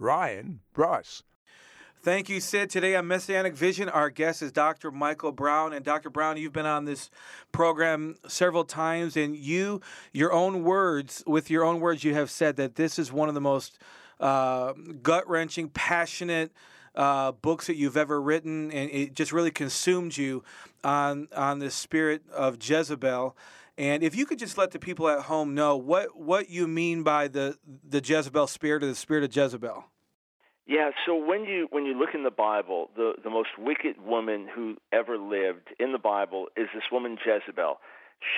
Ryan Bruss. Thank you, Sid. Today on Messianic Vision, our guest is Dr. Michael Brown. And Dr. Brown, you've been on this program several times, and you, your own words, with your own words, you have said that this is one of the most uh, gut wrenching, passionate, uh, books that you've ever written, and it just really consumed you on on the spirit of Jezebel. And if you could just let the people at home know what what you mean by the the Jezebel spirit or the spirit of Jezebel. Yeah, so when you when you look in the Bible, the the most wicked woman who ever lived in the Bible is this woman Jezebel.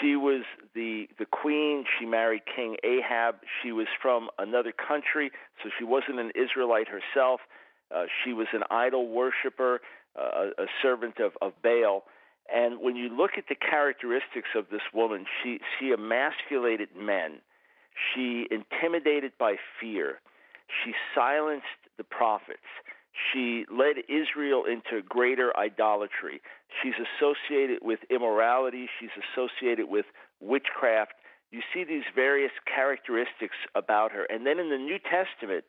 She was the the queen. She married King Ahab. She was from another country, so she wasn't an Israelite herself. Uh, she was an idol worshiper, uh, a servant of, of Baal. And when you look at the characteristics of this woman, she she emasculated men. She intimidated by fear. She silenced the prophets. She led Israel into greater idolatry. She's associated with immorality. She's associated with witchcraft. You see these various characteristics about her. And then in the New Testament,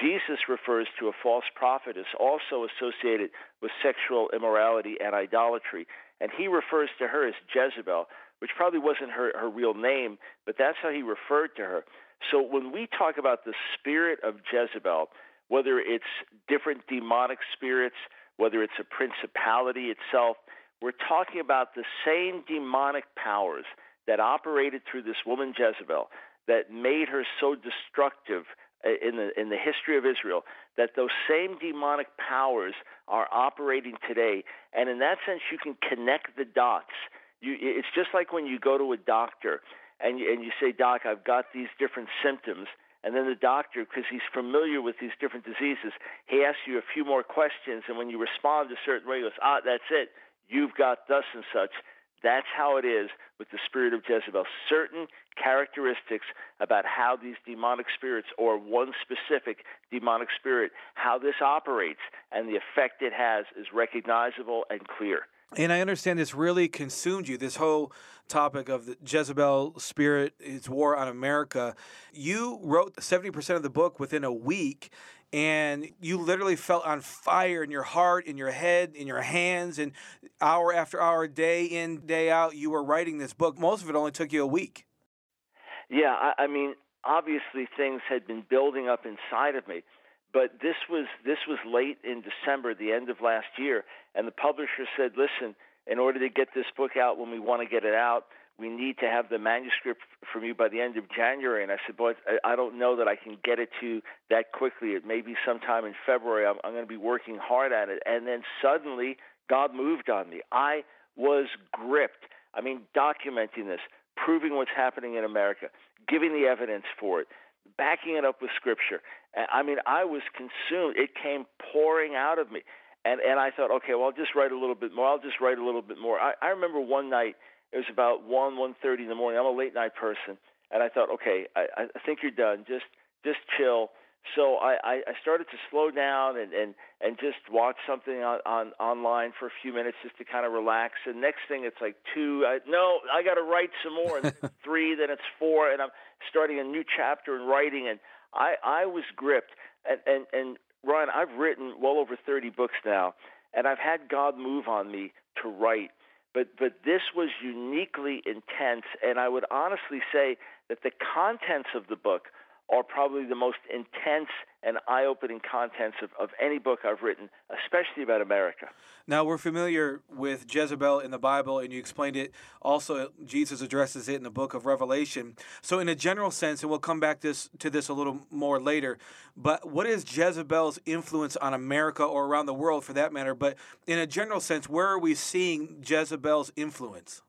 Jesus refers to a false prophet as also associated with sexual immorality and idolatry. And he refers to her as Jezebel, which probably wasn't her, her real name, but that's how he referred to her. So when we talk about the spirit of Jezebel, whether it's different demonic spirits, whether it's a principality itself, we're talking about the same demonic powers that operated through this woman Jezebel that made her so destructive in the in the history of Israel that those same demonic powers are operating today and in that sense you can connect the dots you it's just like when you go to a doctor and you, and you say doc I've got these different symptoms and then the doctor, because he's familiar with these different diseases, he asks you a few more questions, and when you respond a certain way, he goes, ah, that's it. You've got thus and such. That's how it is with the spirit of Jezebel. Certain characteristics about how these demonic spirits, or one specific demonic spirit, how this operates and the effect it has is recognizable and clear. And I understand this really consumed you, this whole topic of the Jezebel spirit, its war on America. You wrote 70% of the book within a week, and you literally felt on fire in your heart, in your head, in your hands, and hour after hour, day in, day out, you were writing this book. Most of it only took you a week. Yeah, I, I mean, obviously things had been building up inside of me but this was this was late in December, the end of last year, and the publisher said, "Listen, in order to get this book out when we want to get it out, we need to have the manuscript from you by the end of January." And I said, "Boy, I don't know that I can get it to you that quickly. It may be sometime in February. I'm, I'm going to be working hard at it." And then suddenly, God moved on me. I was gripped. I mean, documenting this, proving what's happening in America, giving the evidence for it backing it up with scripture. I mean, I was consumed. It came pouring out of me. And and I thought, okay, well, I'll just write a little bit more. I'll just write a little bit more. I, I remember one night, it was about one, one thirty in the morning. I'm a late night person, and I thought, okay, I, I think you're done. Just just chill. So I, I started to slow down and, and, and just watch something on, on online for a few minutes just to kind of relax. And next thing it's like two. I, no, I got to write some more. And three, then it's four, and I'm starting a new chapter in writing. And I I was gripped. And and and Ryan, I've written well over 30 books now, and I've had God move on me to write. But but this was uniquely intense, and I would honestly say that the contents of the book are probably the most intense and eye opening contents of, of any book I've written, especially about America. Now, we're familiar with Jezebel in the Bible, and you explained it. Also, Jesus addresses it in the book of Revelation. So, in a general sense, and we'll come back this, to this a little more later, but what is Jezebel's influence on America or around the world for that matter? But in a general sense, where are we seeing Jezebel's influence?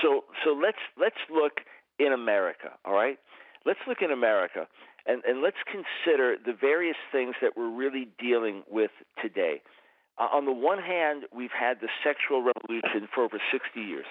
So, so let's let's look in America. All right, let's look in America. And, and let's consider the various things that we're really dealing with today. Uh, on the one hand, we've had the sexual revolution for over 60 years.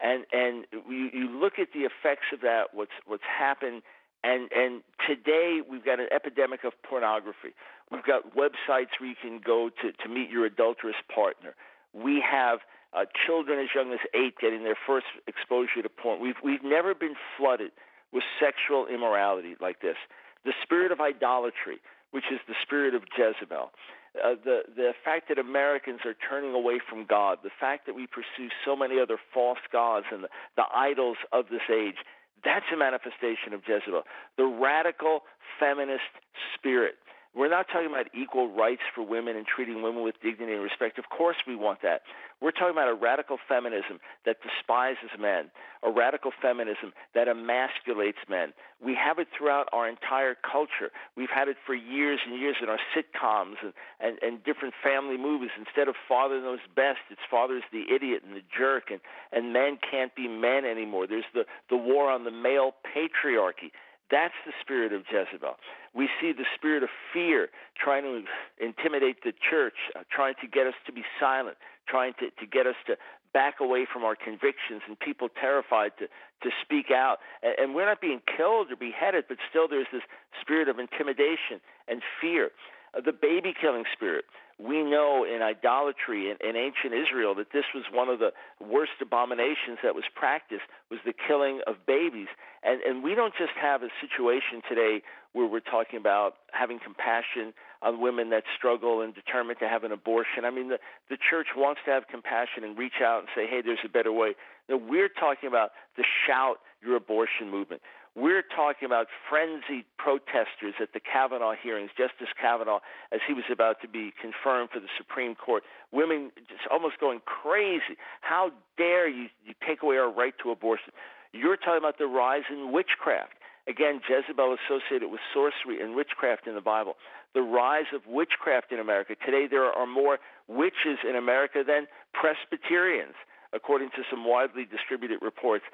And, and you, you look at the effects of that, what's, what's happened, and, and today we've got an epidemic of pornography. We've got websites where you can go to, to meet your adulterous partner. We have uh, children as young as eight getting their first exposure to porn. We've, we've never been flooded with sexual immorality like this. The spirit of idolatry, which is the spirit of Jezebel. Uh, the the fact that Americans are turning away from God, the fact that we pursue so many other false gods and the, the idols of this age, that's a manifestation of Jezebel. The radical feminist spirit we're not talking about equal rights for women and treating women with dignity and respect. Of course, we want that. We're talking about a radical feminism that despises men, a radical feminism that emasculates men. We have it throughout our entire culture. We've had it for years and years in our sitcoms and, and, and different family movies. Instead of father knows best, it's father's the idiot and the jerk, and, and men can't be men anymore. There's the, the war on the male patriarchy. That's the spirit of Jezebel. We see the spirit of fear trying to intimidate the church, uh, trying to get us to be silent, trying to, to get us to back away from our convictions, and people terrified to, to speak out. And, and we're not being killed or beheaded, but still there's this spirit of intimidation and fear. Uh, the baby killing spirit we know in idolatry in, in, ancient Israel that this was one of the worst abominations that was practiced was the killing of babies. And and we don't just have a situation today where we're talking about having compassion on women that struggle and determined to have an abortion. I mean the the church wants to have compassion and reach out and say, "Hey, there's a better way." No, we're talking about the shout your abortion movement. We're talking about frenzied protesters at the Kavanaugh hearings, Justice Kavanaugh, as he was about to be confirmed for the Supreme Court. Women just almost going crazy. How dare you, you take away our right to abortion? You're talking about the rise in witchcraft. Again, Jezebel associated with sorcery and witchcraft in the Bible. The rise of witchcraft in America. Today, there are more witches in America than Presbyterians, according to some widely distributed reports.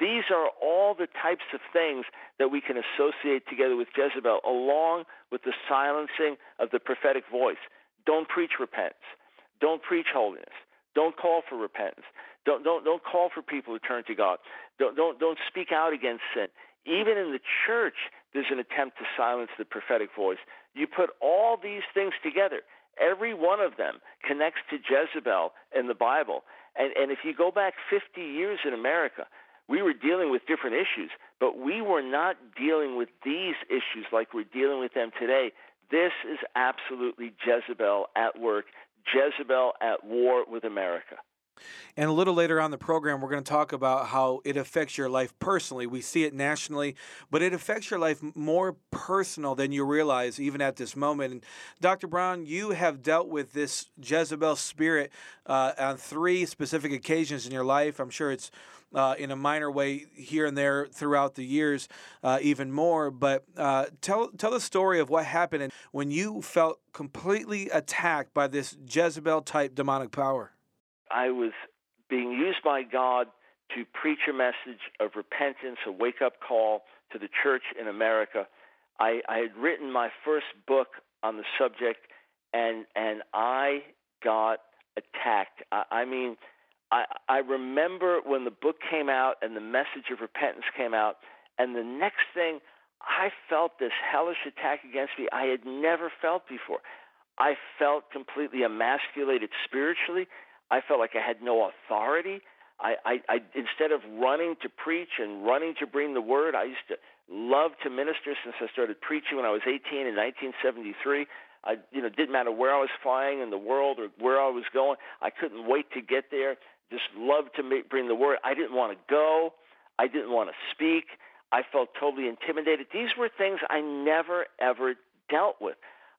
These are all the types of things that we can associate together with Jezebel, along with the silencing of the prophetic voice. Don't preach repentance. Don't preach holiness. Don't call for repentance. Don't, don't, don't call for people to turn to God. Don't, don't, don't speak out against sin. Even in the church, there's an attempt to silence the prophetic voice. You put all these things together, every one of them connects to Jezebel in the Bible. And, and if you go back 50 years in America, we were dealing with different issues, but we were not dealing with these issues like we're dealing with them today. This is absolutely Jezebel at work, Jezebel at war with America. And a little later on the program, we're going to talk about how it affects your life personally. We see it nationally, but it affects your life more personal than you realize, even at this moment. And Dr. Brown, you have dealt with this Jezebel spirit uh, on three specific occasions in your life. I'm sure it's uh, in a minor way here and there throughout the years, uh, even more. But uh, tell tell the story of what happened when you felt completely attacked by this Jezebel type demonic power. I was being used by God to preach a message of repentance, a wake up call to the church in America. I, I had written my first book on the subject, and and I got attacked. I, I mean, I, I remember when the book came out and the message of repentance came out, and the next thing I felt this hellish attack against me I had never felt before. I felt completely emasculated spiritually. I felt like I had no authority. I, I, I instead of running to preach and running to bring the word, I used to love to minister since I started preaching when I was 18 in 1973. I, you know, didn't matter where I was flying in the world or where I was going. I couldn't wait to get there just loved to make, bring the word. I didn't want to go. I didn't want to speak. I felt totally intimidated. These were things I never, ever dealt with.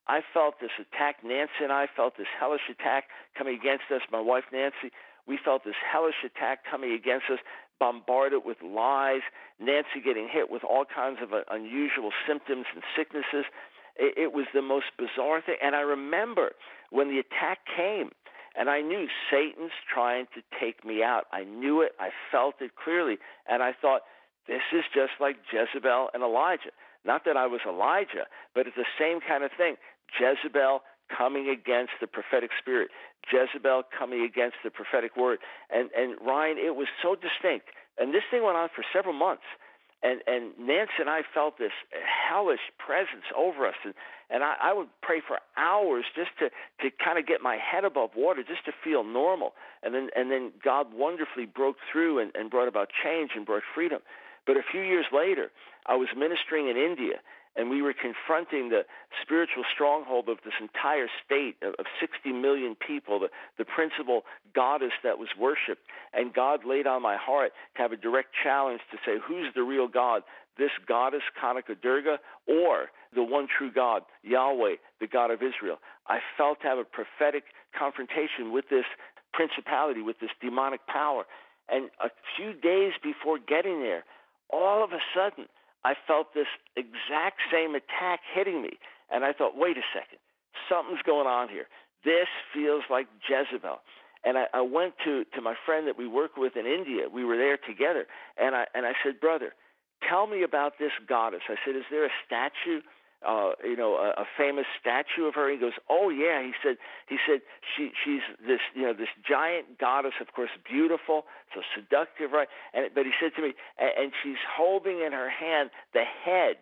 I felt this attack. Nancy and I felt this hellish attack coming against us. My wife, Nancy, we felt this hellish attack coming against us, bombarded with lies. Nancy getting hit with all kinds of uh, unusual symptoms and sicknesses. It, it was the most bizarre thing. And I remember when the attack came, and I knew Satan's trying to take me out. I knew it. I felt it clearly. And I thought, this is just like Jezebel and Elijah. Not that I was Elijah, but it's the same kind of thing. Jezebel coming against the prophetic spirit, Jezebel coming against the prophetic word. And and Ryan, it was so distinct. And this thing went on for several months. And and Nancy and I felt this hellish presence over us, and and I, I would pray for hours just to to kind of get my head above water, just to feel normal. And then and then God wonderfully broke through and, and brought about change and brought freedom. But a few years later, I was ministering in India, and we were confronting the spiritual stronghold of this entire state of, of 60 million people, the, the principal goddess that was worshipped. And God laid on my heart to have a direct challenge to say, who's the real God? This goddess, Kanaka Durga, or the one true God, Yahweh, the God of Israel. I felt to have a prophetic confrontation with this principality, with this demonic power. And a few days before getting there, all of a sudden, I felt this exact same attack hitting me. And I thought, wait a second, something's going on here. This feels like Jezebel. And I, I went to, to my friend that we work with in India. We were there together. And I, and I said, brother, tell me about this goddess. I said, is there a statue uh, you know, a, a famous statue of her. He goes, "Oh yeah." He said, "He said she she's this you know this giant goddess, of course, beautiful, so seductive, right?" And but he said to me, and, and she's holding in her hand the head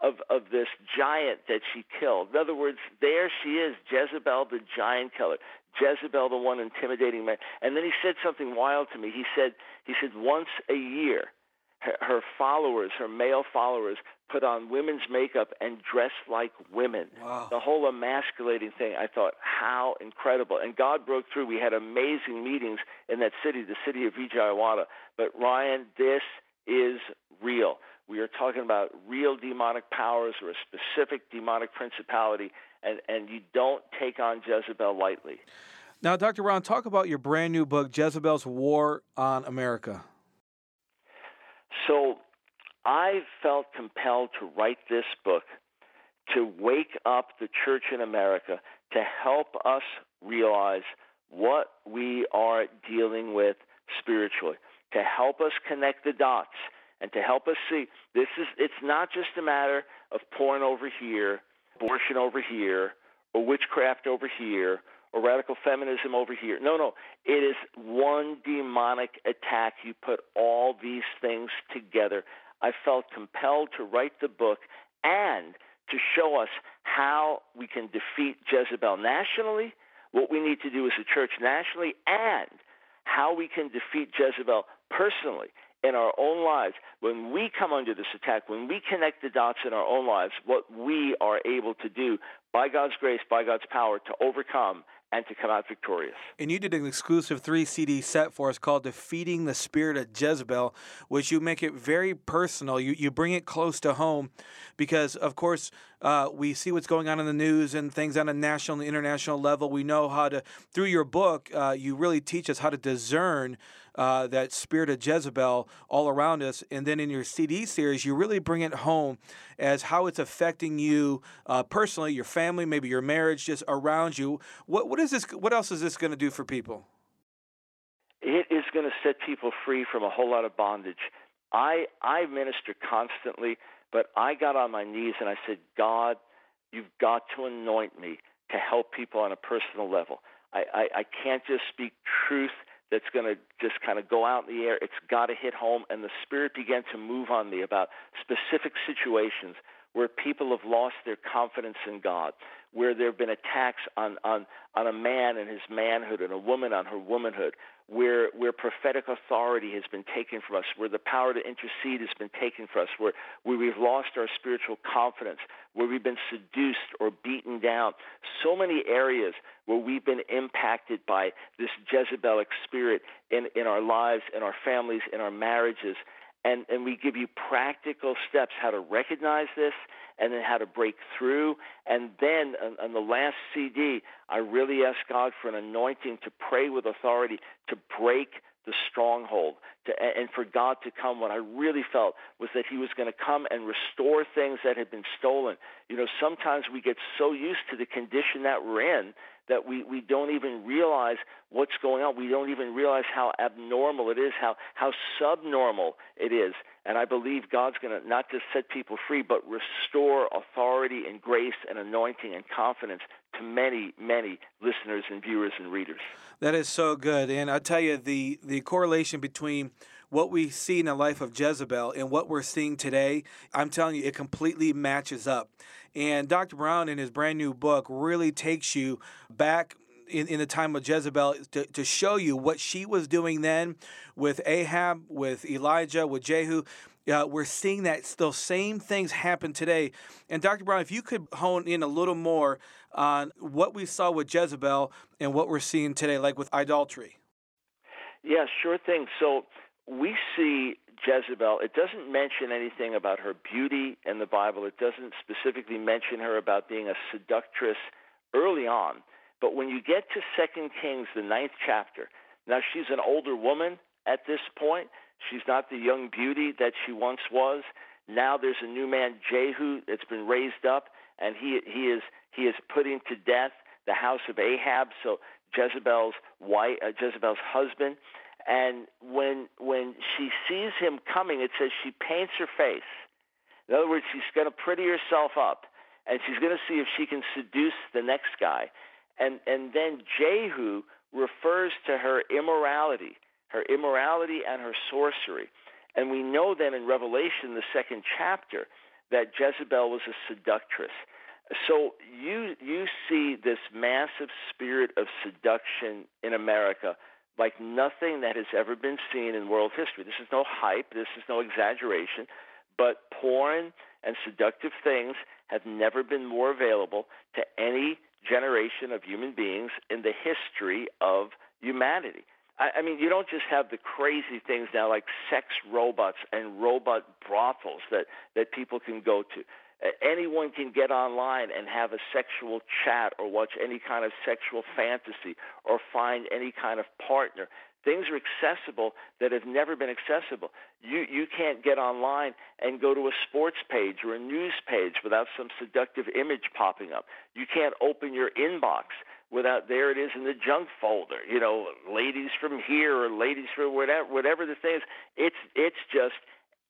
of of this giant that she killed. In other words, there she is, Jezebel, the giant killer. Jezebel, the one intimidating man. And then he said something wild to me. He said, he said, once a year, her followers, her male followers, put on women's makeup and dress like women. Wow. The whole emasculating thing, I thought, how incredible. And God broke through. We had amazing meetings in that city, the city of Vijayawada. But Ryan, this is real. We are talking about real demonic powers or a specific demonic principality, and, and you don't take on Jezebel lightly. Now, Dr. Brown, talk about your brand new book, Jezebel's War on America. So I felt compelled to write this book to wake up the church in America to help us realize what we are dealing with spiritually, to help us connect the dots and to help us see this is it's not just a matter of porn over here, abortion over here, or witchcraft over here, or radical feminism over here. No, no. It is one demonic attack. You put all these things together. I felt compelled to write the book and to show us how we can defeat Jezebel nationally, what we need to do as a church nationally, and how we can defeat Jezebel personally in our own lives. When we come under this attack, when we connect the dots in our own lives, what we are able to do by God's grace, by God's power to overcome and to come out victorious. And you did an exclusive three CD set for us called Defeating the Spirit of Jezebel, which you make it very personal. You, you bring it close to home because, of course, uh, we see what's going on in the news and things on a national and international level. We know how to, through your book, uh, you really teach us how to discern uh, that spirit of Jezebel all around us. And then in your CD series, you really bring it home as how it's affecting you uh, personally, your family, maybe your marriage, just around you. What what is this? What else is this going to do for people? It is going to set people free from a whole lot of bondage. I I minister constantly, but I got on my knees and I said, God, you've got to anoint me to help people on a personal level. I, I, I can't just speak truth that's going to just kind of go out in the air. It's got to hit home. And the Spirit began to move on me about specific situations where people have lost their confidence in God, where there have been attacks on, on, on a man and his manhood and a woman on her womanhood, where, where prophetic authority has been taken from us, where the power to intercede has been taken from us, where, where we've lost our spiritual confidence, where we've been seduced or beaten down. So many areas where we've been impacted by this Jezebelic spirit in, in our lives, in our families, in our marriages and, and we give you practical steps how to recognize this and then how to break through. And then on, on, the last CD, I really ask God for an anointing to pray with authority to break the stronghold to, and for God to come. What I really felt was that He was going to come and restore things that had been stolen. You know, sometimes we get so used to the condition that we're in that we, we don't even realize what's going on. We don't even realize how abnormal it is, how, how subnormal it is. And I believe God's going to not just set people free, but restore authority and grace and anointing and confidence to many, many listeners and viewers and readers. That is so good. And I tell you, the, the correlation between what we see in the life of Jezebel and what we're seeing today, I'm telling you, it completely matches up. And Dr. Brown, in his brand new book, really takes you back in, in the time of Jezebel to, to show you what she was doing then with Ahab, with Elijah, with Jehu. Uh, we're seeing that those same things happen today. And Dr. Brown, if you could hone in a little more on what we saw with Jezebel and what we're seeing today, like with idolatry. Yeah, sure thing. So we see Jezebel, it doesn't mention anything about her beauty in the Bible. It doesn't specifically mention her about being a seductress early on. But when you get to Second Kings, the ninth chapter, now she's an older woman at this point. She's not the young beauty that she once was. Now there's a new man, Jehu, that's been raised up, and he he is he is putting to death the house of Ahab, so Jezebel's wife, uh, Jezebel's husband. And when when she sees him coming, it says she paints her face. In other words, she's going to pretty herself up, and she's going to see if she can seduce the next guy. And and then Jehu refers to her immorality, her immorality and her sorcery. And we know then in Revelation, the second chapter, that Jezebel was a seductress. So you you see this massive spirit of seduction in America like nothing that has ever been seen in world history. This is no hype, this is no exaggeration, but porn and seductive things have never been more available to any generation of human beings in the history of humanity. I, I mean, you don't just have the crazy things now like sex robots and robot brothels that, that people can go to anyone can get online and have a sexual chat or watch any kind of sexual fantasy or find any kind of partner. Things are accessible that have never been accessible. You you can't get online and go to a sports page or a news page without some seductive image popping up. You can't open your inbox without there it is in the junk folder. You know, ladies from here or ladies from whatever whatever the thing is. It's it's just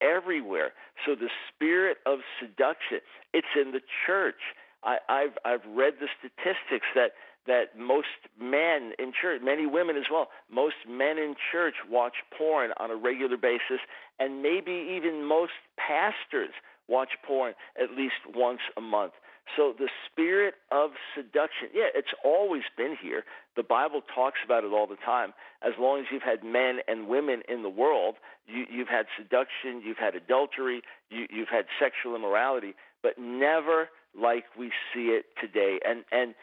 everywhere. So the spirit of seduction, it's in the church. I, I've I've read the statistics that that most men in church, many women as well, most men in church watch porn on a regular basis, and maybe even most pastors watch porn at least once a month. So the spirit of seduction, yeah, it's always been here. The Bible talks about it all the time. As long as you've had men and women in the world, you, you've had seduction, you've had adultery, you, you've had sexual immorality, but never like we see it today. And and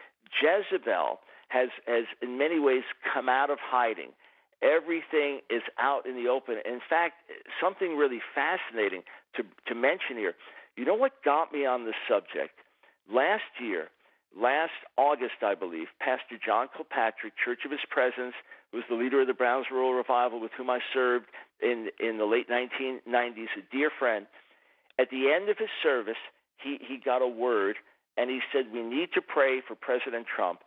Jezebel has has in many ways come out of hiding. Everything is out in the open. In fact, something really fascinating to to mention here. You know what got me on this subject? Last year, last August, I believe, Pastor John Kilpatrick, Church of His Presence, who was the leader of the Brownsville Revival with whom I served in, in the late 1990s, a dear friend, at the end of his service, he, he got a word and he said, We need to pray for President Trump.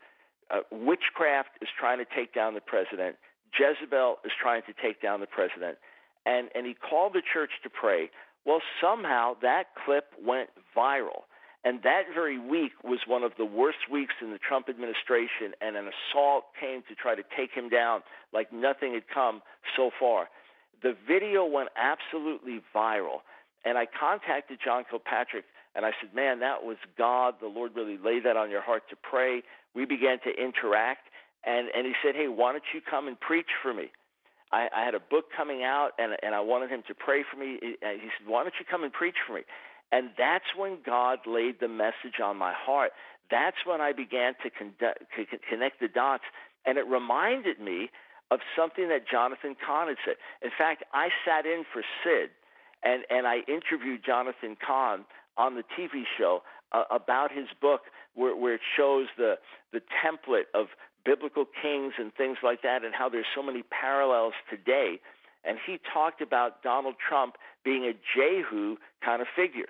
Uh, witchcraft is trying to take down the president, Jezebel is trying to take down the president. And, and he called the church to pray. Well, somehow that clip went viral. And that very week was one of the worst weeks in the Trump administration, and an assault came to try to take him down like nothing had come so far. The video went absolutely viral, and I contacted John Kilpatrick and I said, Man, that was God. The Lord really laid that on your heart to pray. We began to interact, and, and he said, Hey, why don't you come and preach for me? I, I had a book coming out, and, and I wanted him to pray for me. He said, Why don't you come and preach for me? And that's when God laid the message on my heart. That's when I began to connect the dots. And it reminded me of something that Jonathan Cahn had said. In fact, I sat in for Sid, and, and I interviewed Jonathan Cahn on the TV show uh, about his book, where, where it shows the, the template of biblical kings and things like that, and how there's so many parallels today. And he talked about Donald Trump being a Jehu kind of figure.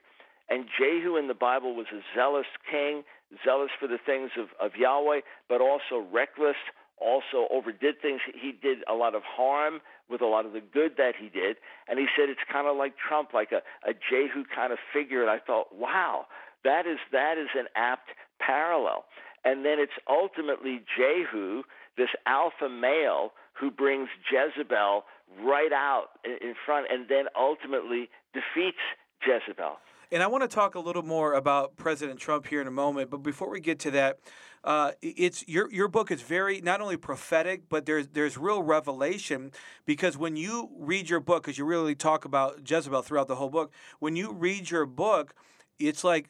And Jehu in the Bible was a zealous king, zealous for the things of, of Yahweh, but also reckless, also overdid things. He did a lot of harm with a lot of the good that he did. And he said it's kind of like Trump, like a, a Jehu kind of figure. And I thought, wow, that is that is an apt parallel. And then it's ultimately Jehu, this alpha male, who brings Jezebel right out in front and then ultimately defeats Jezebel. And I want to talk a little more about President Trump here in a moment. But before we get to that, uh, it's your your book is very not only prophetic, but there's there's real revelation because when you read your book, because you really talk about Jezebel throughout the whole book, when you read your book, it's like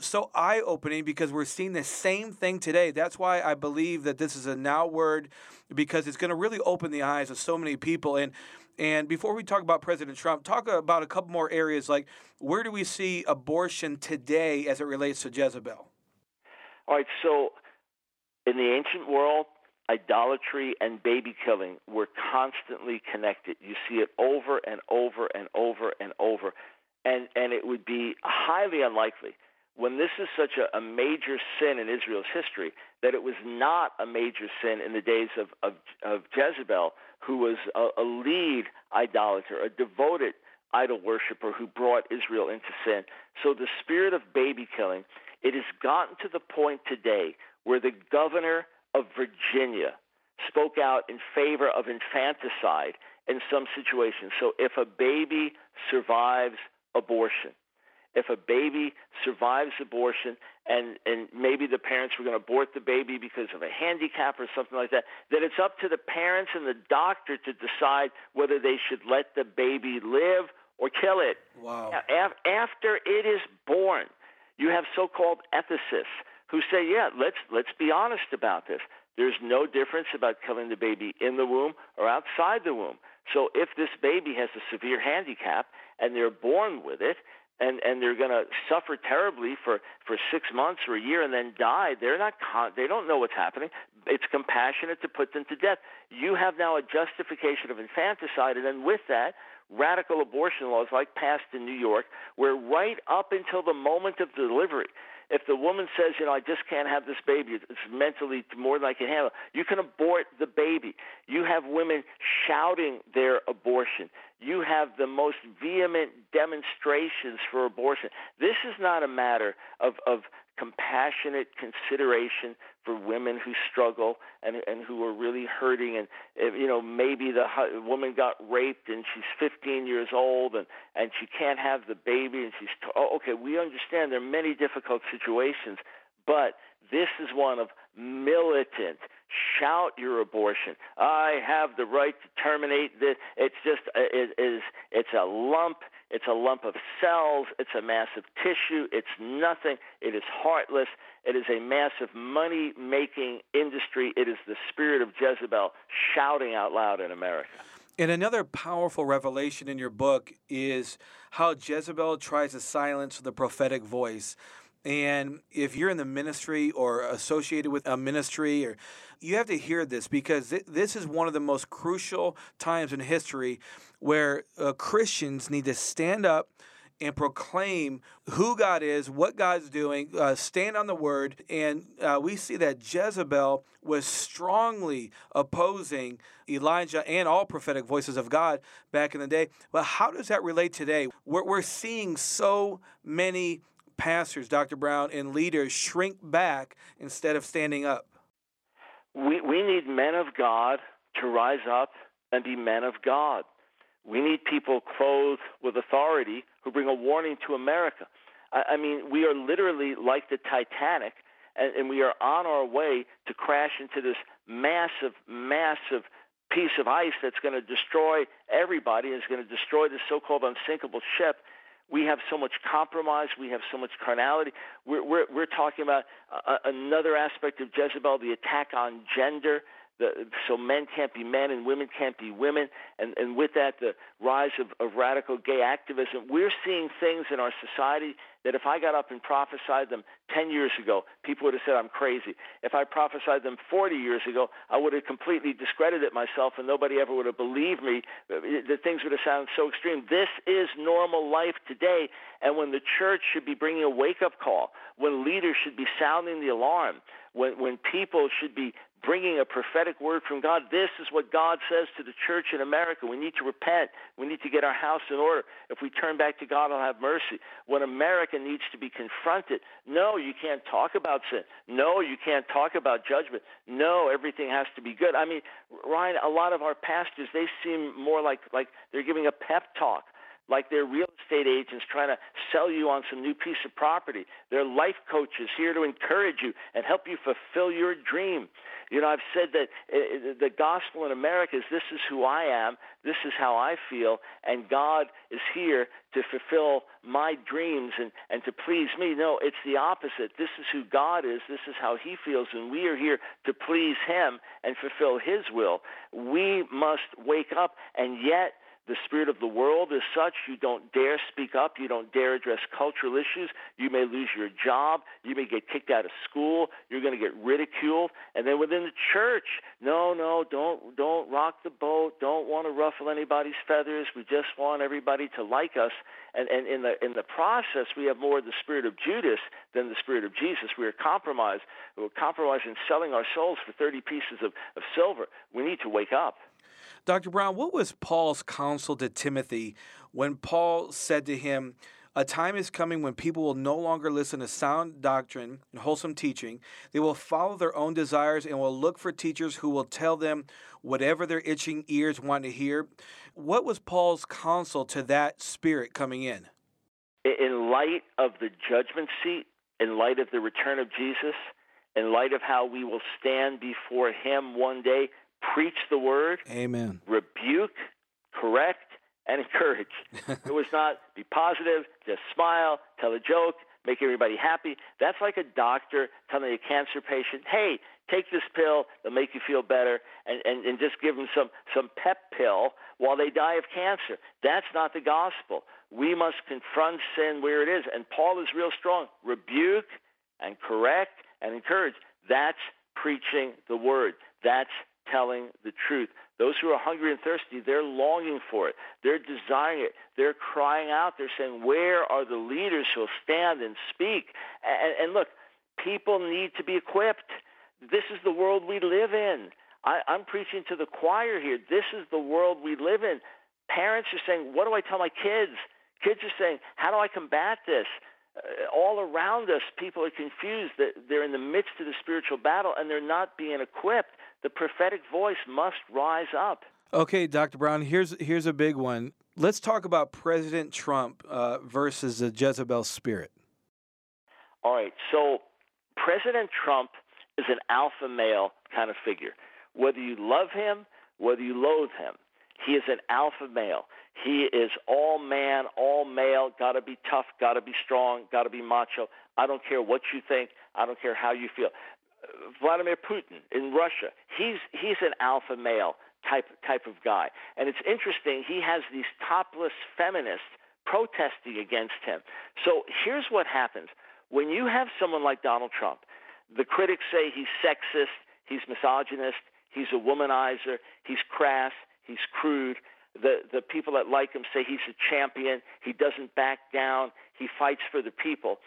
so eye opening because we're seeing the same thing today. That's why I believe that this is a now word because it's going to really open the eyes of so many people. And and before we talk about President Trump, talk about a couple more areas like where do we see abortion today as it relates to Jezebel? All right, so in the ancient world, idolatry and baby killing were constantly connected. You see it over and over and over and over. And and it would be highly unlikely when this is such a, a major sin in Israel's history that it was not a major sin in the days of, of, of Jezebel, who was a, a lead idolater, a devoted idol worshiper who brought Israel into sin. So the spirit of baby killing, it has gotten to the point today where the governor of Virginia spoke out in favor of infanticide in some situations. So if a baby survives abortion, if a baby survives abortion and and maybe the parents were going to abort the baby because of a handicap or something like that, then it's up to the parents and the doctor to decide whether they should let the baby live or kill it. Wow. After it is born, you have so-called ethicists who say, "Yeah, let's let's be honest about this. There's no difference about killing the baby in the womb or outside the womb. So if this baby has a severe handicap and they're born with it, and and they're going to suffer terribly for for six months or a year and then die. They're not con- they don't know what's happening. It's compassionate to put them to death. You have now a justification of infanticide and then with that radical abortion laws like passed in New York where right up until the moment of delivery if the woman says, you know, I just can't have this baby, it's mentally more than I can handle, you can abort the baby. You have women shouting their abortion. You have the most vehement demonstrations for abortion. This is not a matter of, of compassionate consideration for women who struggle and and who are really hurting and eh, you know maybe the woman got raped and she's 15 years old and and she can't have the baby and she's t- oh, okay we understand there are many difficult situations but this is one of militant shout your abortion i have the right to terminate this it's just uh, it is it's a lump it's a lump of cells. It's a mass of tissue. It's nothing. It is heartless. It is a massive money making industry. It is the spirit of Jezebel shouting out loud in America. And another powerful revelation in your book is how Jezebel tries to silence the prophetic voice. And if you're in the ministry or associated with a ministry, or you have to hear this because th- this is one of the most crucial times in history where uh, Christians need to stand up and proclaim who God is, what God's doing, uh, stand on the word. And uh, we see that Jezebel was strongly opposing Elijah and all prophetic voices of God back in the day. But how does that relate today? We're, we're seeing so many pastors, Dr. Brown, and leaders shrink back instead of standing up. We, we need men of God to rise up and be men of God. We need people clothed with authority who bring a warning to America. I, I mean, we are literally like the Titanic, and, and we are on our way to crash into this massive, massive piece of ice that's going to destroy everybody and is going to destroy this so-called unsinkable ship. We have so much compromise. We have so much carnality. We're, we're, we're talking about uh, another aspect of Jezebel, the attack on gender The, so men can't be men and women can't be women. And, and with that, the rise of, of radical gay activism. We're seeing things in our society that if I got up and prophesied them 10 years ago, people would have said I'm crazy. If I prophesied them 40 years ago, I would have completely discredited myself and nobody ever would have believed me. The things would have sounded so extreme. This is normal life today. And when the church should be bringing a wake up call, when leaders should be sounding the alarm, when, when people should be bringing a prophetic word from God. This is what God says to the church in America. We need to repent. We need to get our house in order. If we turn back to God, He'll have mercy. When America needs to be confronted, no, you can't talk about sin. No, you can't talk about judgment. No, everything has to be good. I mean, Ryan, a lot of our pastors, they seem more like like they're giving a pep talk like they're real estate agents trying to sell you on some new piece of property. They're life coaches here to encourage you and help you fulfill your dream. You know, I've said that uh, the gospel in America is this is who I am, this is how I feel, and God is here to fulfill my dreams and, and to please me. No, it's the opposite. This is who God is, this is how He feels, and we are here to please Him and fulfill His will. We must wake up, and yet the spirit of the world is such you don't dare speak up, you don't dare address cultural issues, you may lose your job, you may get kicked out of school, you're going to get ridiculed. And then within the church, no, no, don't don't rock the boat, don't want to ruffle anybody's feathers. We just want everybody to like us. And and in the in the process we have more of the spirit of Judas than the spirit of Jesus. We are compromised. We're compromising selling our souls for 30 pieces of, of silver. We need to wake up. Dr. Brown, what was Paul's counsel to Timothy when Paul said to him, a time is coming when people will no longer listen to sound doctrine and wholesome teaching. They will follow their own desires and will look for teachers who will tell them whatever their itching ears want to hear. What was Paul's counsel to that spirit coming in? In light of the judgment seat, in light of the return of Jesus, in light of how we will stand before him one day, preach the word, amen, rebuke, correct, and encourage. it was not be positive, just smile, tell a joke, make everybody happy. That's like a doctor telling a cancer patient, hey, take this pill, it'll make you feel better, and, and, and just give them some, some pep pill while they die of cancer. That's not the gospel. We must confront sin where it is. And Paul is real strong. Rebuke and correct and encourage. That's preaching the word. That's telling the truth. Those who are hungry and thirsty, they're longing for it. They're desiring it. They're crying out. They're saying, Where are the leaders who'll stand and speak? And, and look, people need to be equipped. This is the world we live in. I, I'm preaching to the choir here. This is the world we live in. Parents are saying, What do I tell my kids? Kids are saying, How do I combat this? Uh, all around us, people are confused that they're in the midst of the spiritual battle and they're not being equipped the prophetic voice must rise up. Okay, Dr. Brown, here's here's a big one. Let's talk about President Trump uh, versus the Jezebel spirit. All right, so President Trump is an alpha male kind of figure. Whether you love him, whether you loathe him, he is an alpha male. He is all man, all male, got to be tough, got to be strong, got to be macho. I don't care what you think. I don't care how you feel. Vladimir Putin in Russia. He's he's an alpha male type type of guy, and it's interesting. He has these topless feminists protesting against him. So here's what happens when you have someone like Donald Trump. The critics say he's sexist, he's misogynist, he's a womanizer, he's crass, he's crude. The the people that like him say he's a champion. He doesn't back down. He fights for the people.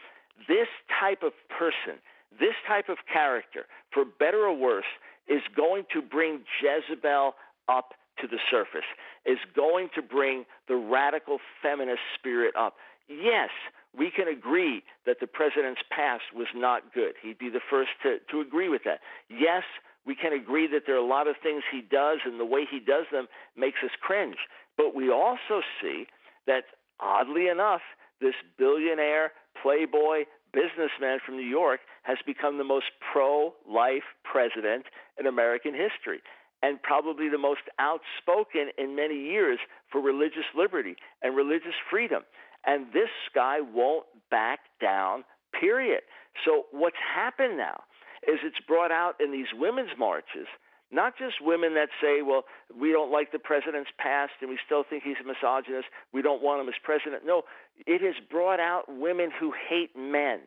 This type of person this type of character, for better or worse, is going to bring Jezebel up to the surface, is going to bring the radical feminist spirit up. Yes, we can agree that the president's past was not good. He'd be the first to, to agree with that. Yes, we can agree that there are a lot of things he does, and the way he does them makes us cringe. But we also see that, oddly enough, this billionaire, playboy, businessman from New York has become the most pro life president in American history and probably the most outspoken in many years for religious liberty and religious freedom. And this guy won't back down, period. So, what's happened now is it's brought out in these women's marches Not just women that say, well, we don't like the president's past and we still think he's a misogynist. We don't want him as president. No, it has brought out women who hate men.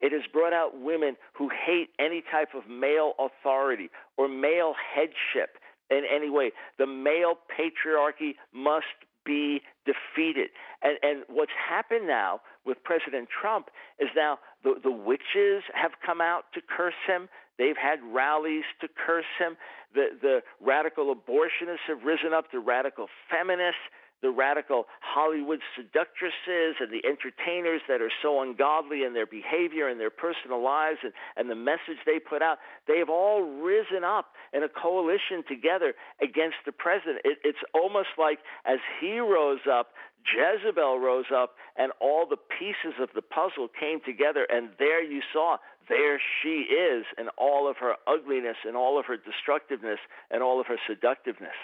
It has brought out women who hate any type of male authority or male headship in any way. The male patriarchy must be defeated. And and what's happened now with President Trump is now the the witches have come out to curse him. They've had rallies to curse him. The the radical abortionists have risen up. The radical feminists the radical Hollywood seductresses and the entertainers that are so ungodly in their behavior and their personal lives and, and the message they put out, they've all risen up in a coalition together against the president. It, it's almost like as he rose up, Jezebel rose up, and all the pieces of the puzzle came together, and there you saw, there she is in all of her ugliness and all of her destructiveness and all of her seductiveness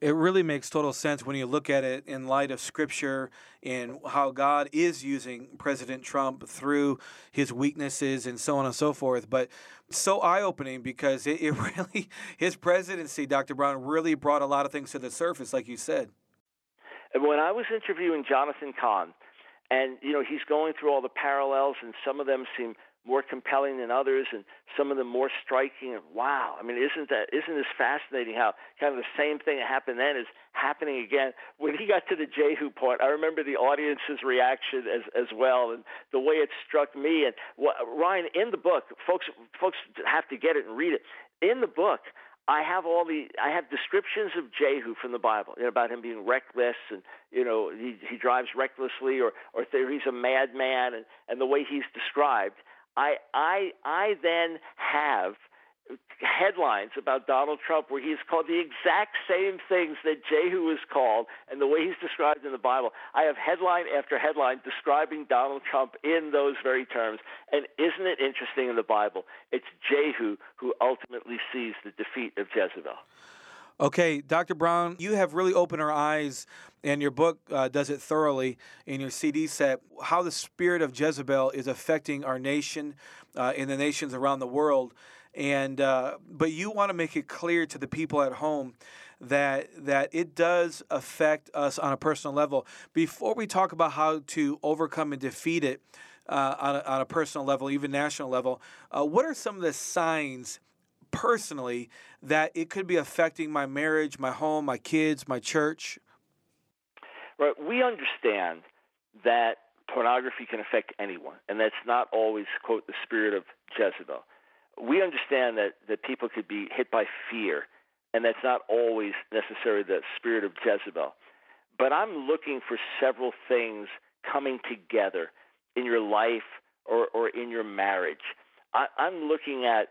it really makes total sense when you look at it in light of scripture and how God is using President Trump through his weaknesses and so on and so forth. But so eye opening because it, it, really, his presidency, Dr. Brown, really brought a lot of things to the surface, like you said. When I was interviewing Jonathan Cahn, and you know he's going through all the parallels, and some of them seem more compelling than others, and some of them more striking. And wow, I mean, isn't that isn't this fascinating? How kind of the same thing that happened then is happening again. When he got to the Jehu part, I remember the audience's reaction as as well, and the way it struck me. And what, Ryan, in the book, folks folks have to get it and read it. In the book, I have all the I have descriptions of Jehu from the Bible you know, about him being reckless and you know he he drives recklessly or or he's a madman and and the way he's described. I I I then have headlines about Donald Trump where he's called the exact same things that Jehu is called and the way he's described in the Bible. I have headline after headline describing Donald Trump in those very terms. And isn't it interesting in the Bible? It's Jehu who ultimately sees the defeat of Jezebel. Okay, Dr. Brown, you have really opened our eyes, and your book uh, does it thoroughly in your CD set, how the spirit of Jezebel is affecting our nation uh, and the nations around the world. And uh, but you want to make it clear to the people at home that that it does affect us on a personal level. Before we talk about how to overcome and defeat it uh, on, a, on a personal level, even national level, uh, what are some of the signs? personally that it could be affecting my marriage, my home, my kids, my church? Right. We understand that pornography can affect anyone, and that's not always, quote, the spirit of Jezebel. We understand that, that people could be hit by fear, and that's not always necessarily the spirit of Jezebel. But I'm looking for several things coming together in your life or, or in your marriage. I, I'm looking at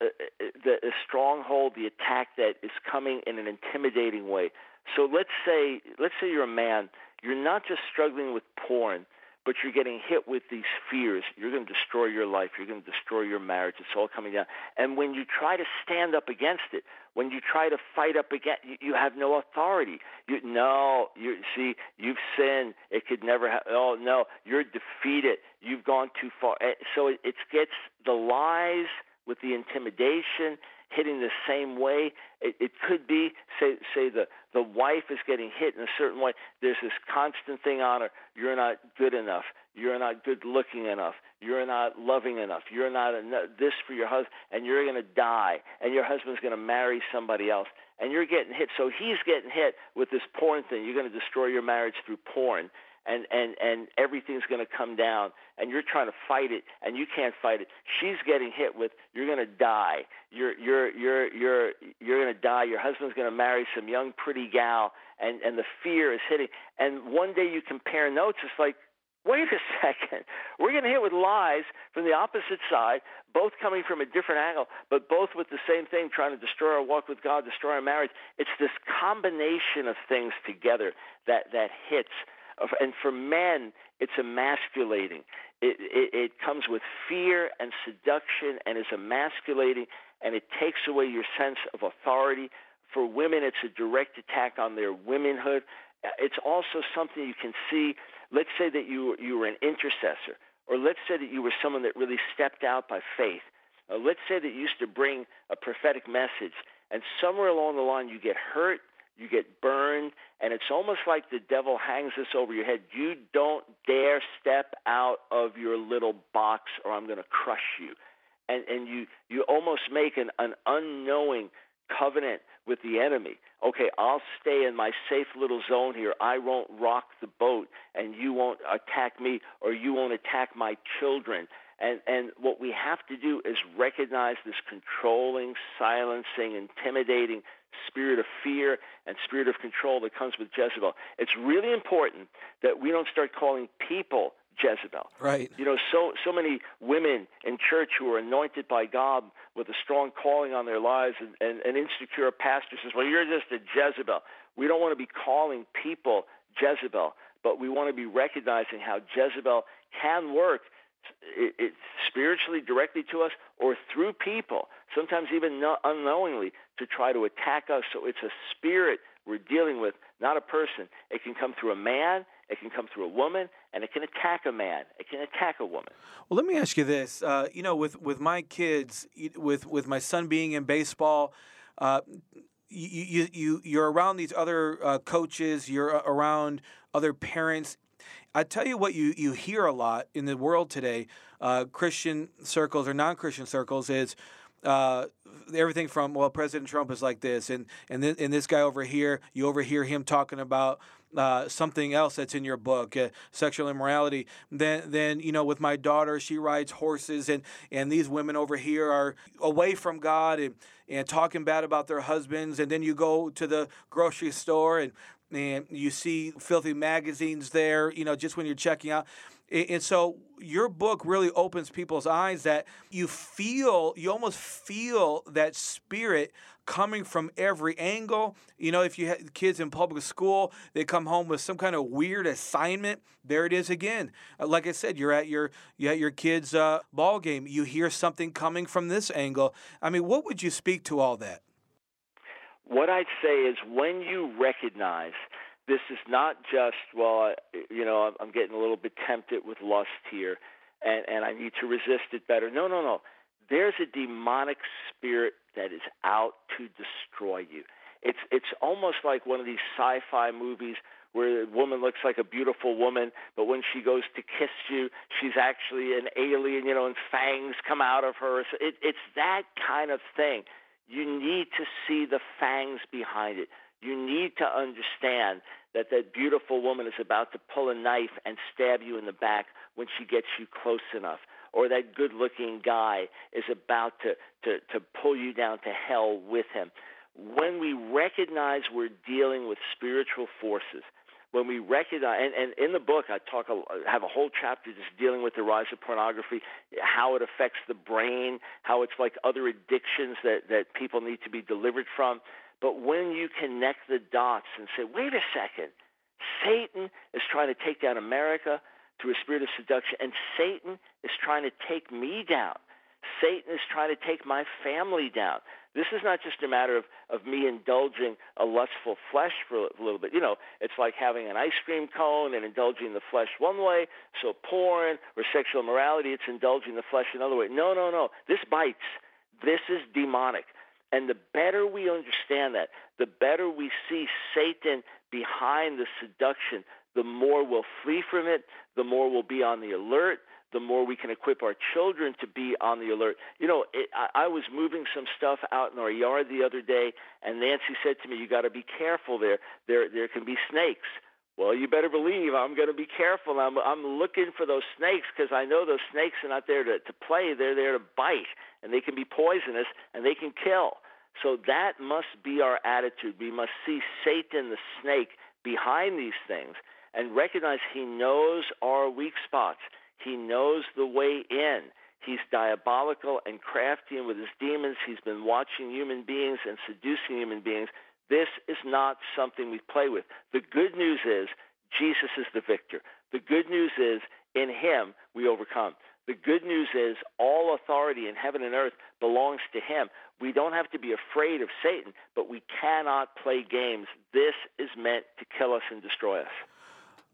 uh, uh, the, the stronghold, the attack that is coming in an intimidating way. So let's say let's say you're a man, you're not just struggling with porn, but you're getting hit with these fears. You're going to destroy your life. You're going to destroy your marriage. It's all coming down. And when you try to stand up against it, when you try to fight up against, you, you have no authority. You no, you see, you've sinned. It could never. Ha- oh no, you're defeated. You've gone too far. Eh, so it, it gets the lies with the intimidation hitting the same way. It, it could be, say, say the the wife is getting hit in a certain way. There's this constant thing on her. You're not good enough. You're not good looking enough. You're not loving enough. You're not enough, this for your husband, and you're going to die. And your husband's going to marry somebody else, and you're getting hit. So he's getting hit with this porn thing. You're going to destroy your marriage through porn and and and everything's going to come down and you're trying to fight it and you can't fight it. She's getting hit with you're going to die. You're you're you're you're you're going to die. Your husband's going to marry some young pretty gal and and the fear is hitting. And one day you compare notes it's like wait a second. We're going to hit with lies from the opposite side both coming from a different angle but both with the same thing trying to destroy our walk with god destroy our marriage. It's this combination of things together that that hits and for men, it's emasculating. It, it, it comes with fear and seduction and is emasculating, and it takes away your sense of authority. For women, it's a direct attack on their womanhood. It's also something you can see. Let's say that you you were an intercessor, or let's say that you were someone that really stepped out by faith. Uh, let's say that you used to bring a prophetic message, And somewhere along the line, you get hurt, you get burned, and it's almost like the devil hangs this over your head. You don't dare step out of your little box, or I'm going to crush you. And and you you almost make an, an unknowing covenant with the enemy. Okay, I'll stay in my safe little zone here. I won't rock the boat, and you won't attack me, or you won't attack my children. And and what we have to do is recognize this controlling, silencing, intimidating spirit of fear and spirit of control that comes with Jezebel. It's really important that we don't start calling people Jezebel. Right. You know, so so many women in church who are anointed by God with a strong calling on their lives, and, and an insecure pastor says, "Well, you're just a Jezebel." We don't want to be calling people Jezebel, but we want to be recognizing how Jezebel can work it, it, spiritually directly to us or through people, sometimes even no, unknowingly, to try to attack us. So it's a spirit we're dealing with, not a person. It can come through a man, it can come through a woman, and it can attack a man. It can attack a woman. Well, let me ask you this. Uh, you know, with with my kids, with with my son being in baseball. Uh, you, you, you're around these other uh, coaches, you're around other parents. I tell you what you, you hear a lot in the world today, uh, Christian circles or non Christian circles, is uh, everything from well, President Trump is like this, and and th- and this guy over here, you overhear him talking about uh, something else that's in your book, uh, sexual immorality. Then, then you know, with my daughter, she rides horses, and and these women over here are away from God and and talking bad about their husbands. And then you go to the grocery store and and you see filthy magazines there, you know, just when you're checking out. And so your book really opens people's eyes that you feel, you almost feel that spirit coming from every angle. You know, if you have kids in public school, they come home with some kind of weird assignment. There it is again. Uh, like I said, you're at your you at your kid's uh, ball game. You hear something coming from this angle. I mean, what would you speak to all that? What I'd say is when you recognize this is not just well, you know, I'm getting a little bit tempted with lust here, and and I need to resist it better. No, no, no. There's a demonic spirit that is out to destroy you. It's it's almost like one of these sci-fi movies where a woman looks like a beautiful woman, but when she goes to kiss you, she's actually an alien, you know, and fangs come out of her. So it, it's that kind of thing. You need to see the fangs behind it. You need to understand that that beautiful woman is about to pull a knife and stab you in the back when she gets you close enough. Or that good looking guy is about to, to, to pull you down to hell with him. When we recognize we're dealing with spiritual forces, when we recognize, and, and in the book, I talk, have a whole chapter just dealing with the rise of pornography, how it affects the brain, how it's like other addictions that, that people need to be delivered from. But when you connect the dots and say, wait a second, Satan is trying to take down America through a spirit of seduction, and Satan is trying to take me down. Satan is trying to take my family down. This is not just a matter of, of me indulging a lustful flesh for a little bit. You know, it's like having an ice cream cone and indulging the flesh one way. So porn or sexual morality, it's indulging the flesh another way. No, no, no. This bites. This is demonic. And the better we understand that, the better we see Satan behind the seduction, the more we'll flee from it, the more we'll be on the alert, the more we can equip our children to be on the alert. You know, it, I, I was moving some stuff out in our yard the other day, and Nancy said to me, "You got to be careful there. There, there can be snakes." Well, you better believe I'm going to be careful. I'm, I'm looking for those snakes because I know those snakes are not there to, to play. They're there to bite, and they can be poisonous and they can kill. So that must be our attitude. We must see Satan, the snake, behind these things and recognize he knows our weak spots. He knows the way in. He's diabolical and crafty, and with his demons, he's been watching human beings and seducing human beings. This is not something we play with. The good news is Jesus is the victor. The good news is in him we overcome. The good news is all authority in heaven and earth belongs to him. We don't have to be afraid of Satan, but we cannot play games. This is meant to kill us and destroy us.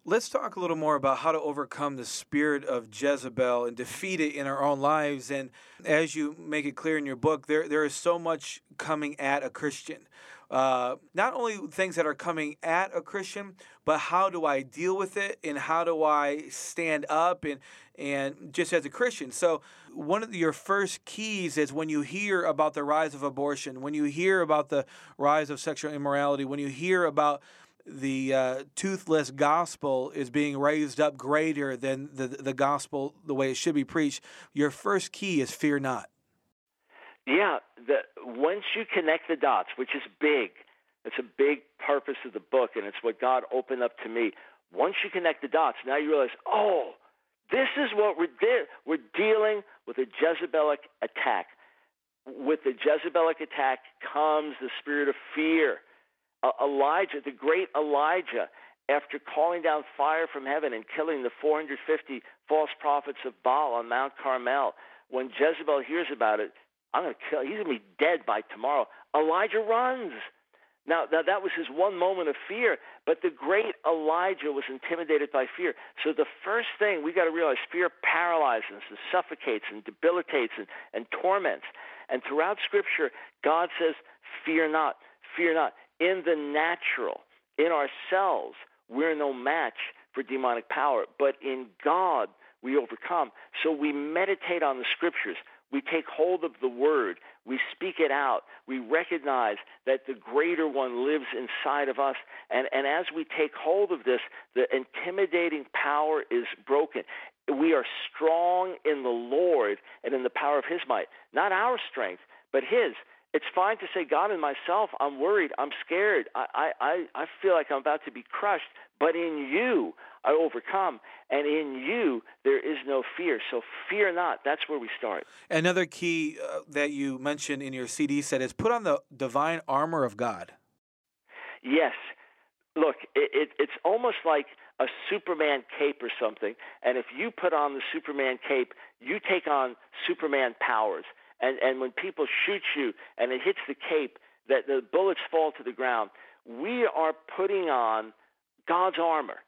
Let's talk a little more about how to overcome the spirit of Jezebel and defeat it in our own lives. And as you make it clear in your book, there there is so much coming at a Christian. Uh, not only things that are coming at a Christian, but how do I deal with it and how do I stand up and and just as a Christian. So one of your first keys is when you hear about the rise of abortion, when you hear about the rise of sexual immorality, when you hear about the uh, toothless gospel is being raised up greater than the, the gospel the way it should be preached, your first key is fear not. Yeah, the, once you connect the dots, which is big, it's a big purpose of the book, and it's what God opened up to me. Once you connect the dots, now you realize, oh, this is what we're de- we're dealing with a Jezebelic attack. With the Jezebelic attack comes the spirit of fear uh, Elijah, the great Elijah, after calling down fire from heaven and killing the 450 false prophets of Baal on Mount Carmel, when Jezebel hears about it, I'm going to kill. He's going to be dead by tomorrow. Elijah runs. Now, now, that was his one moment of fear, but the great Elijah was intimidated by fear. So the first thing we got to realize, fear paralyzes and suffocates and debilitates and, and torments. And throughout Scripture, God says, "Fear not, fear not." In the natural, in ourselves, we're no match for demonic power. But in God, we overcome. So we meditate on the scriptures. We take hold of the word. We speak it out. We recognize that the greater one lives inside of us. And, and as we take hold of this, the intimidating power is broken. We are strong in the Lord and in the power of his might. Not our strength, but his. It's fine to say, God and myself, I'm worried, I'm scared, I, I, I feel like I'm about to be crushed, but in you I overcome, and in you there is no fear. So fear not. That's where we start. Another key uh, that you mentioned in your CD set is put on the divine armor of God. Yes. Look, it, it, it's almost like a Superman cape or something, and if you put on the Superman cape, you take on Superman powers and and when people shoot you and it hits the cape, that the bullets fall to the ground. We are putting on God's armor.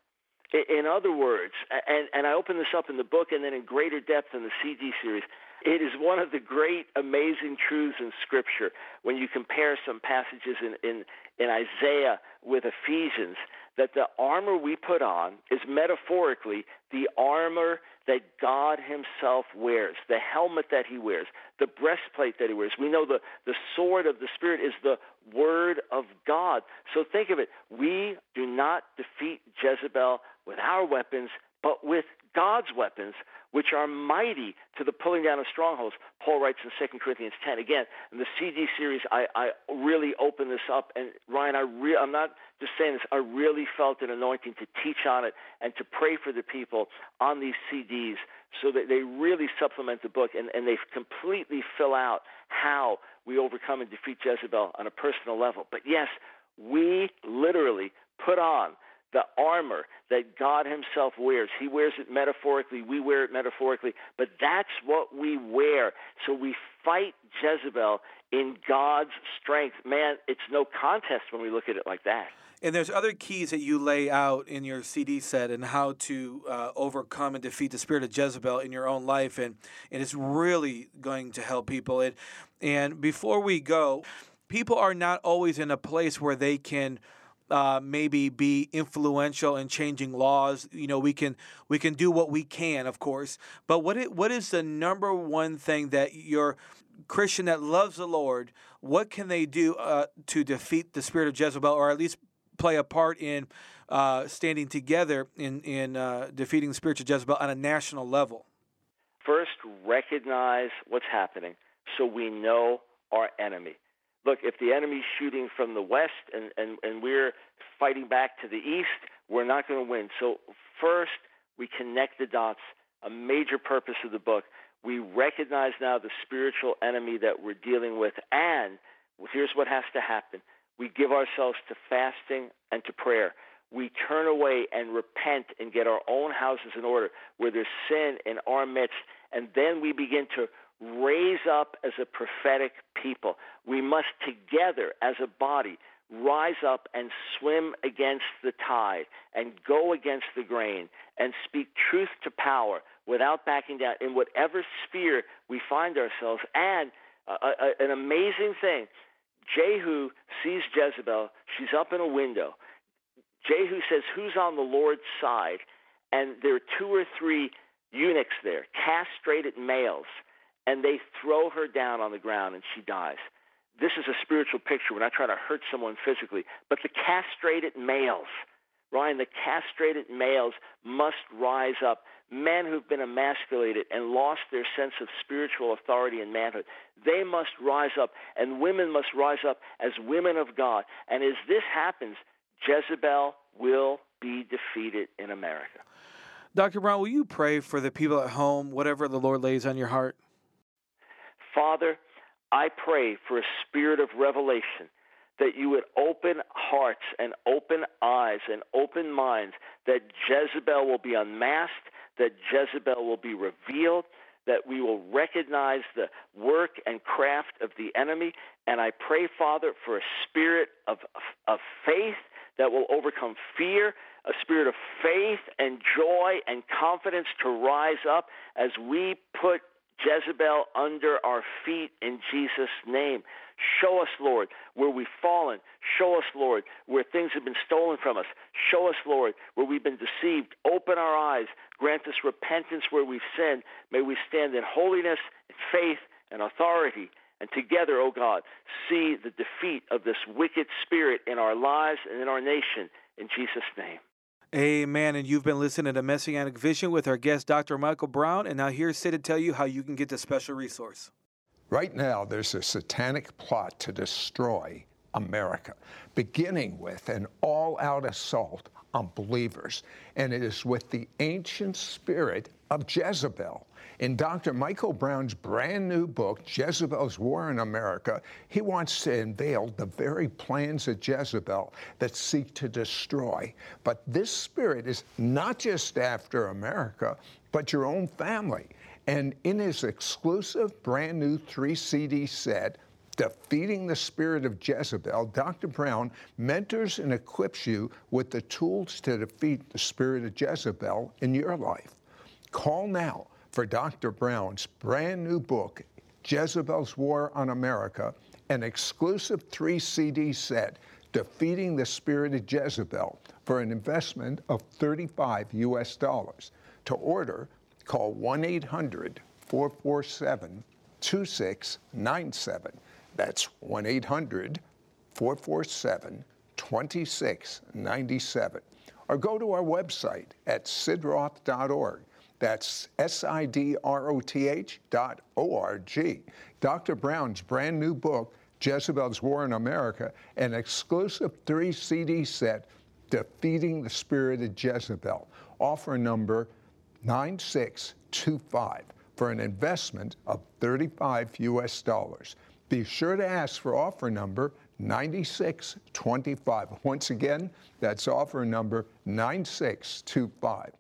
In other words, and, and I open this up in the book and then in greater depth in the CD series, it is one of the great, amazing truths in Scripture when you compare some passages in, in, in Isaiah with Ephesians that the armor we put on is metaphorically the armor that God Himself wears, the helmet that He wears, the breastplate that He wears. We know the, the sword of the Spirit is the Word of God. So think of it. We do not defeat Jezebel with our weapons, but with God's weapons, which are mighty to the pulling down of strongholds. Paul writes in 2 Corinthians 10. Again, in the CD series, I, I really open this up. And Ryan, I re- I'm not just saying this, I really felt an anointing to teach on it and to pray for the people on these CDs so that they really supplement the book and, and they completely fill out how we overcome and defeat Jezebel on a personal level. But yes, we literally put on the armor that God Himself wears. He wears it metaphorically, we wear it metaphorically, but that's what we wear. So we fight Jezebel in God's strength. Man, it's no contest when we look at it like that. And there's other keys that you lay out in your CD set and how to uh, overcome and defeat the spirit of Jezebel in your own life, and, and it's really going to help people. And, and before we go, people are not always in a place where they can – uh, maybe be influential in changing laws. You know, we can we can do what we can, of course. But what it, what is the number one thing that your Christian that loves the Lord, what can they do uh, to defeat the spirit of Jezebel, or at least play a part in uh, standing together in in uh, defeating the spirit of Jezebel on a national level? First, recognize what's happening so we know our enemy look, if the enemy's shooting from the west and, and, and we're fighting back to the east, we're not going to win. So, first, we connect the dots. A major purpose of the book. We recognize now the spiritual enemy that we're dealing with, and here's what has to happen we give ourselves to fasting and to prayer. We turn away and repent and get our own houses in order where there's sin in our midst, and then we begin to raise up as a prophetic people. We must together as a body rise up and swim against the tide and go against the grain and speak truth to power without backing down in whatever sphere we find ourselves. And uh, uh, an amazing thing Jehu sees Jezebel. She's up in a window. Jehu says, Who's on the Lord's side? And there are two or three eunuchs there, castrated males, and they throw her down on the ground and she dies. This is a spiritual picture. We're not trying to hurt someone physically, but the castrated males, Ryan, the castrated males must rise up. Men who've been emasculated and lost their sense of spiritual authority and manhood, they must rise up, and women must rise up as women of God. And as this happens, Jezebel will be defeated in America. Dr. Brown, will you pray for the people at home, whatever the Lord lays on your heart? Father, I pray for a spirit of revelation that you would open hearts and open eyes and open minds, that Jezebel will be unmasked, that Jezebel will be revealed, that we will recognize the work and craft of the enemy. And I pray, Father, for a spirit of, of faith that will overcome fear, a spirit of faith and joy and confidence to rise up as we put Jezebel under our feet in Jesus' name. Show us, Lord, where we've fallen. Show us, Lord, where things have been stolen from us. Show us, Lord, where we've been deceived. Open our eyes. Grant us repentance where we've sinned. May we stand in holiness, in faith, and authority. And together, O oh God, see the defeat of this wicked spirit in our lives and in our nation. In Jesus' name. Amen. And you've been listening to Messianic Vision with our guest, Dr. Michael Brown. And now here's Sid to tell you how you can get this special resource. Right now, there's a satanic plot to destroy America, beginning with an all out assault on believers. And it is with the ancient spirit of Jezebel. In Dr. Michael Brown's brand new book, Jezebel's War in America, he wants to unveil the very plans of Jezebel that seek to destroy. But this spirit is not just after America, but your own family. And in his exclusive brand new three CD set, Defeating the Spirit of Jezebel, Dr. Brown mentors and equips you with the tools to defeat the spirit of Jezebel in your life. Call now for Dr. Brown's brand new book, Jezebel's War on America, an exclusive three CD set, Defeating the Spirit of Jezebel, for an investment of 35 US dollars. To order, call 1 800 447 2697. That's 1 800 447 2697. Or go to our website at sidroth.org. That's S I D R O T H dot O R G. Dr. Brown's brand new book, Jezebel's War in America, an exclusive three CD set, Defeating the Spirit of Jezebel. Offer number 9625 for an investment of 35 US dollars. Be sure to ask for offer number 9625. Once again, that's offer number 9625.